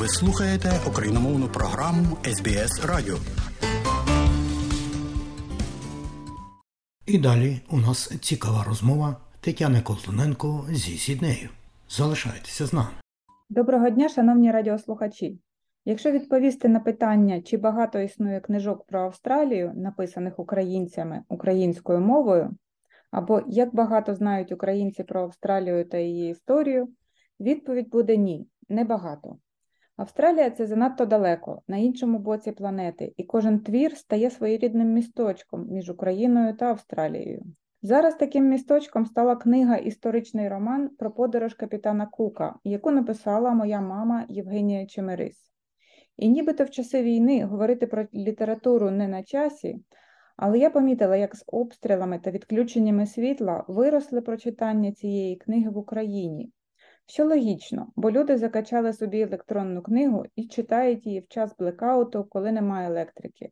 Ви слухаєте україномовну програму СБС Радіо. І далі у нас цікава розмова Тетяни Колтуненко зі Сіднею. Залишайтеся з нами. Доброго дня, шановні радіослухачі. Якщо відповісти на питання, чи багато існує книжок про Австралію, написаних українцями українською мовою, або як багато знають українці про Австралію та її історію, відповідь буде ні, небагато. Австралія це занадто далеко, на іншому боці планети, і кожен твір стає своєрідним місточком між Україною та Австралією. Зараз таким місточком стала книга Історичний роман про подорож капітана Кука, яку написала моя мама Євгенія Чемерис. І нібито в часи війни говорити про літературу не на часі, але я помітила, як з обстрілами та відключеннями світла виросли прочитання цієї книги в Україні, що логічно, бо люди закачали собі електронну книгу і читають її в час блекауту, коли немає електрики.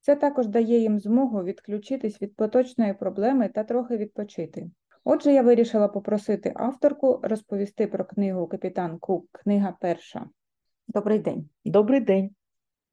Це також дає їм змогу відключитись від поточної проблеми та трохи відпочити. Отже, я вирішила попросити авторку розповісти про книгу Капітан Кук, книга перша. Добрий день. Добрий день.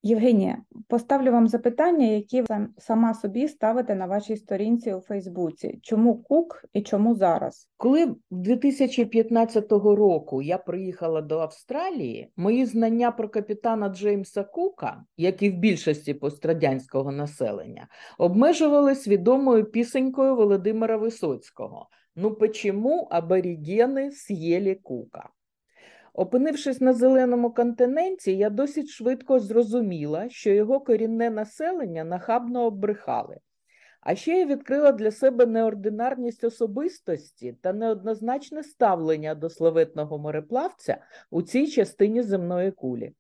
Євгенія, поставлю вам запитання, які ви сама собі ставите на вашій сторінці у Фейсбуці. Чому Кук і чому зараз? Коли 2015 року я приїхала до Австралії, мої знання про капітана Джеймса Кука, як і в більшості пострадянського населення, обмежувались відомою пісенькою Володимира Висоцького Ну почему аборігени з'їли Кука? Опинившись на зеленому континенті, я досить швидко зрозуміла, що його корінне населення нахабно оббрехали. А ще я відкрила для себе неординарність особистості та неоднозначне ставлення до славетного мореплавця у цій частині земної кулі.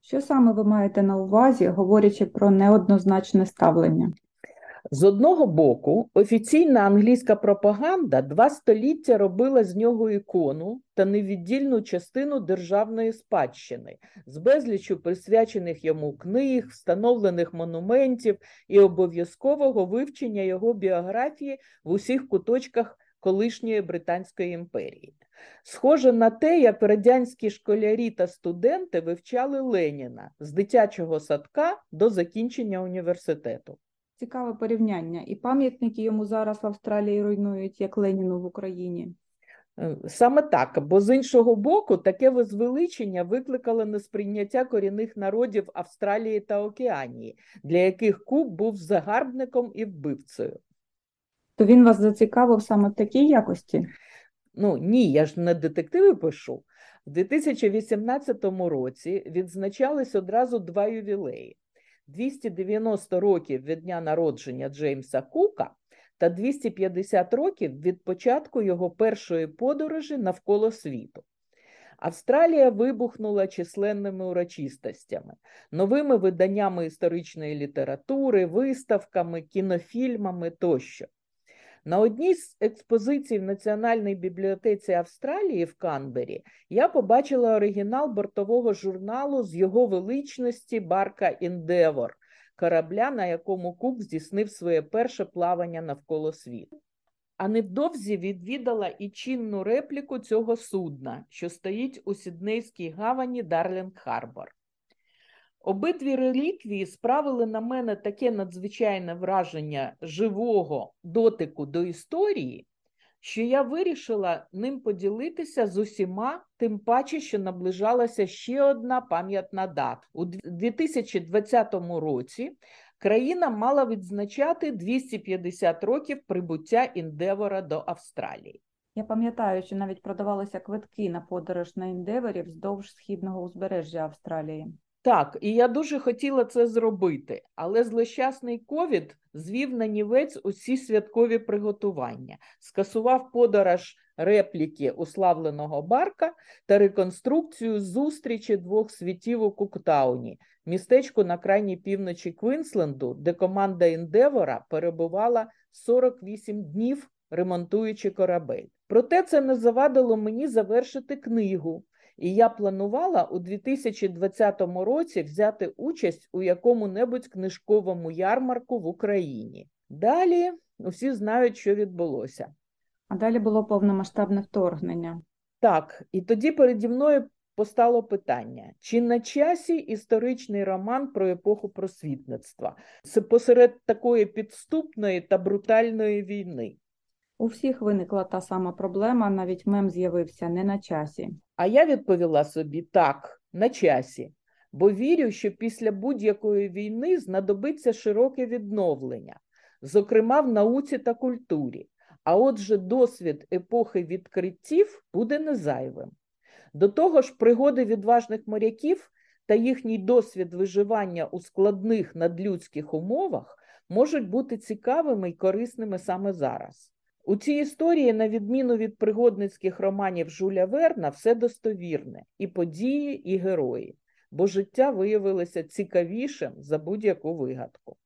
Що саме ви маєте на увазі, говорячи про неоднозначне ставлення? З одного боку, офіційна англійська пропаганда два століття робила з нього ікону та невіддільну частину державної спадщини, з безлічу присвячених йому книг, встановлених монументів і обов'язкового вивчення його біографії в усіх куточках колишньої Британської імперії. Схоже на те, як радянські школярі та студенти вивчали Леніна з дитячого садка до закінчення університету. Цікаве порівняння. І пам'ятники йому зараз в Австралії руйнують, як Леніну в Україні. Е, саме так, бо з іншого боку, таке возвеличення викликало несприйняття корінних народів Австралії та Океанії, для яких Куб був загарбником і вбивцею. То він вас зацікавив саме в такій якості? Ну ні, я ж не детективи пишу. В 2018 році відзначались одразу два ювілеї. 290 років від дня народження Джеймса Кука та 250 років від початку його першої подорожі навколо світу. Австралія вибухнула численними урочистостями, новими виданнями історичної літератури, виставками, кінофільмами тощо. На одній з експозицій в Національній бібліотеці Австралії в Канбері я побачила оригінал бортового журналу з його величності Барка Індевор, корабля, на якому Кук здійснив своє перше плавання навколо світу. А невдовзі відвідала і чинну репліку цього судна, що стоїть у Сіднейській гавані Дарлінг Харбор. Обидві реліквії справили на мене таке надзвичайне враження живого дотику до історії, що я вирішила ним поділитися з усіма, тим паче, що наближалася ще одна пам'ятна дата. У 2020 році країна мала відзначати 250 років прибуття індевора до Австралії. Я пам'ятаю, що навіть продавалися квитки на подорож на індевері вздовж східного узбережжя Австралії. Так, і я дуже хотіла це зробити, але злощасний ковід звів на нівець усі святкові приготування, скасував подорож репліки уславленого барка та реконструкцію зустрічі двох світів у Куктауні, містечку на крайній півночі Квінсленду, де команда Індевора перебувала 48 днів, ремонтуючи корабель. Проте це не завадило мені завершити книгу. І я планувала у 2020 році взяти участь у якому-небудь книжковому ярмарку в Україні. Далі усі знають, що відбулося. А далі було повномасштабне вторгнення. Так, і тоді переді мною постало питання: чи на часі історичний роман про епоху просвітництва? Посеред такої підступної та брутальної війни. У всіх виникла та сама проблема, навіть мем з'явився не на часі. А я відповіла собі так, на часі, бо вірю, що після будь-якої війни знадобиться широке відновлення, зокрема в науці та культурі. А отже, досвід епохи відкриттів буде незайвим. До того ж, пригоди відважних моряків та їхній досвід виживання у складних надлюдських умовах можуть бути цікавими і корисними саме зараз. У цій історії, на відміну від пригодницьких романів Жуля Верна, все достовірне і події, і герої, бо життя виявилося цікавішим за будь-яку вигадку.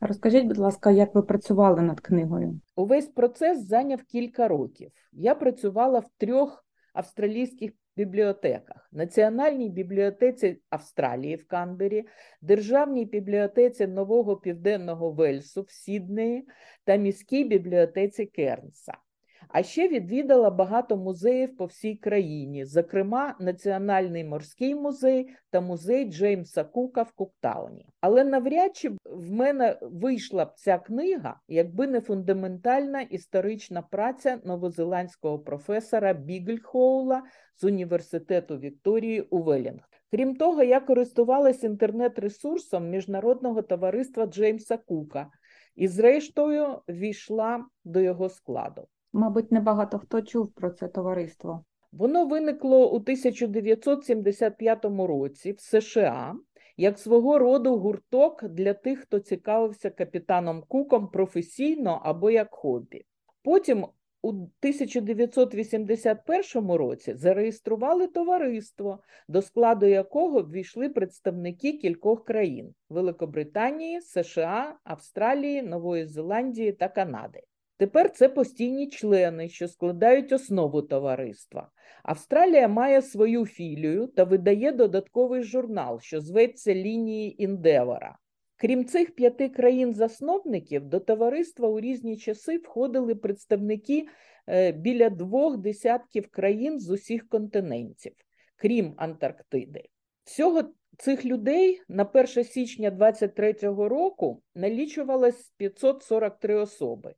Розкажіть, будь ласка, як ви працювали над книгою? Увесь процес зайняв кілька років. Я працювала в трьох австралійських бібліотеках: Національній бібліотеці Австралії в Канбері, Державній бібліотеці Нового Південного Вельсу в Сіднеї та міській бібліотеці Кернса. А ще відвідала багато музеїв по всій країні, зокрема Національний морський музей та музей Джеймса Кука в Куктауні. Але навряд чи в мене вийшла б ця книга, якби не фундаментальна історична праця новозеландського професора Бігельхоула з університету Вікторії у Велінг. Крім того, я користувалась інтернет-ресурсом міжнародного товариства Джеймса Кука і, зрештою, війшла до його складу. Мабуть, небагато хто чув про це товариство. Воно виникло у 1975 році в США як свого роду гурток для тих, хто цікавився капітаном Куком професійно або як хобі. Потім у 1981 році зареєстрували товариство, до складу якого ввійшли представники кількох країн Великобританії, США, Австралії, Нової Зеландії та Канади. Тепер це постійні члени, що складають основу товариства. Австралія має свою філію та видає додатковий журнал, що зветься лінії Індевора. Крім цих п'яти країн-засновників, до товариства у різні часи входили представники е, біля двох десятків країн з усіх континентів, крім Антарктиди. Всього цих людей на 1 січня 2023 року налічувалось 543 особи.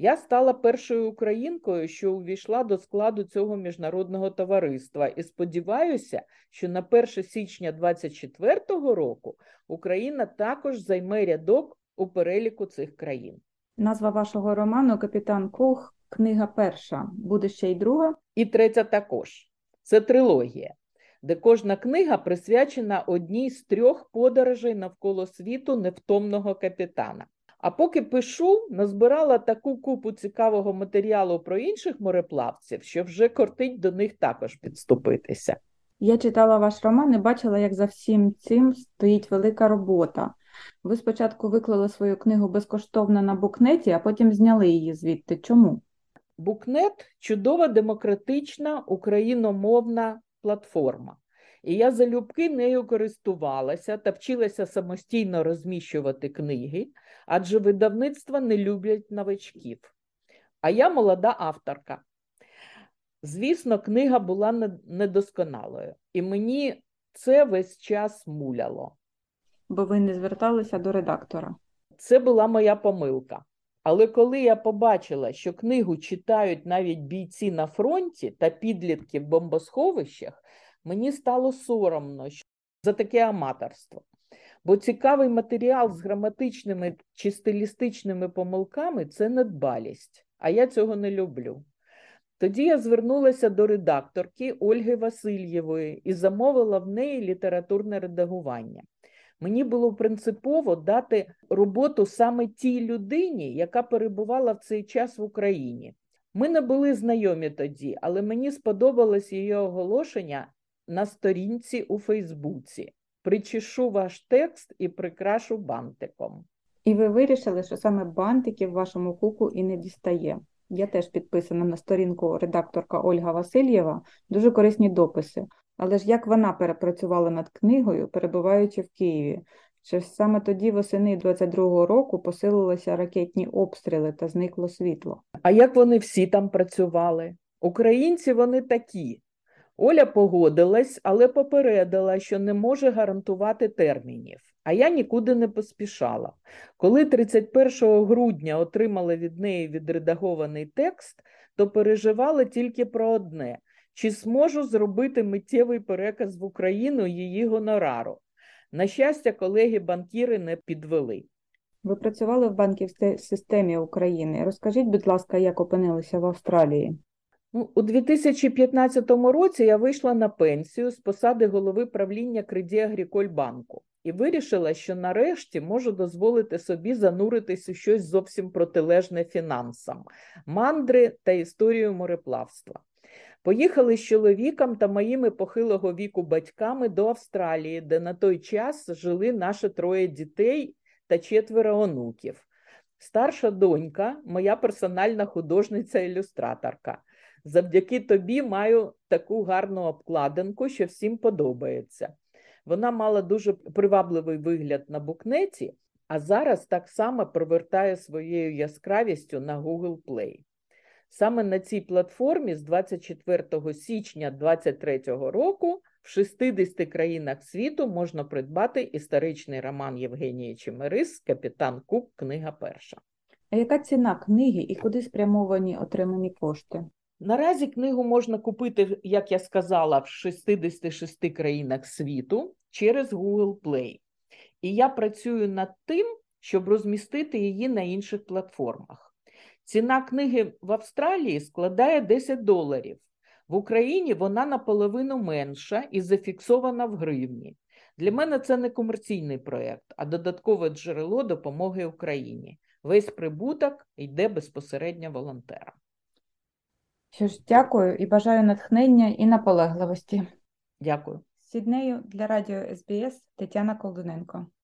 Я стала першою українкою, що увійшла до складу цього міжнародного товариства, і сподіваюся, що на 1 січня 2024 року Україна також займе рядок у переліку цих країн. Назва вашого роману Капітан Кух, книга перша. Буде ще й друга. І третя також. Це трилогія, де кожна книга присвячена одній з трьох подорожей навколо світу невтомного капітана. А поки пишу, назбирала таку купу цікавого матеріалу про інших мореплавців, що вже кортить до них також підступитися. Я читала ваш роман і бачила, як за всім цим стоїть велика робота. Ви спочатку виклали свою книгу безкоштовно на букнеті, а потім зняли її звідти. Чому? Букнет чудова демократична україномовна платформа. І я залюбки нею користувалася та вчилася самостійно розміщувати книги, адже видавництва не люблять новачків. А я молода авторка. Звісно, книга була недосконалою, і мені це весь час муляло. Бо ви не зверталися до редактора. Це була моя помилка. Але коли я побачила, що книгу читають навіть бійці на фронті та підлітки в бомбосховищах, мені стало соромно за таке аматорство. Бо цікавий матеріал з граматичними чи стилістичними помилками це недбалість, а я цього не люблю. Тоді я звернулася до редакторки Ольги Васильєвої і замовила в неї літературне редагування. Мені було принципово дати роботу саме тій людині, яка перебувала в цей час в Україні. Ми не були знайомі тоді, але мені сподобалось її оголошення на сторінці у Фейсбуці. Причешу ваш текст і прикрашу бантиком. І ви вирішили, що саме бантиків вашому куку і не дістає. Я теж підписана на сторінку редакторка Ольга Васильєва, дуже корисні дописи. Але ж як вона перепрацювала над книгою, перебуваючи в Києві? Чи саме тоді восени 22-го року посилилися ракетні обстріли та зникло світло? А як вони всі там працювали? Українці вони такі. Оля погодилась, але попередила, що не може гарантувати термінів. А я нікуди не поспішала. Коли 31 грудня отримала від неї відредагований текст, то переживала тільки про одне: чи зможу зробити миттєвий переказ в Україну її гонорару. На щастя, колеги-банкіри не підвели. Ви працювали в банківській системі України. Розкажіть, будь ласка, як опинилися в Австралії? У 2015 році я вийшла на пенсію з посади голови правління Креді Агріколь банку і вирішила, що нарешті можу дозволити собі зануритись у щось зовсім протилежне фінансам, мандри та історію мореплавства. Поїхали з чоловіком та моїми похилого віку батьками до Австралії, де на той час жили наші троє дітей та четверо онуків. Старша донька, моя персональна художниця-ілюстраторка. Завдяки тобі маю таку гарну обкладинку, що всім подобається. Вона мала дуже привабливий вигляд на букнеті, а зараз так само привертає своєю яскравістю на Google Play. Саме на цій платформі з 24 січня 2023 року в 60 країнах світу можна придбати історичний роман Євгенії Чемерис Капітан Кук, книга перша. А яка ціна книги і куди спрямовані отримані кошти? Наразі книгу можна купити, як я сказала, в 66 країнах світу через Google Play. І я працюю над тим, щоб розмістити її на інших платформах. Ціна книги в Австралії складає 10 доларів. В Україні вона наполовину менша і зафіксована в гривні. Для мене це не комерційний проєкт, а додаткове джерело допомоги Україні. Весь прибуток йде безпосередньо волонтерам. Що ж, дякую і бажаю натхнення і наполегливості. Дякую. Сіднею для радіо СБС Тетяна Колдуненко.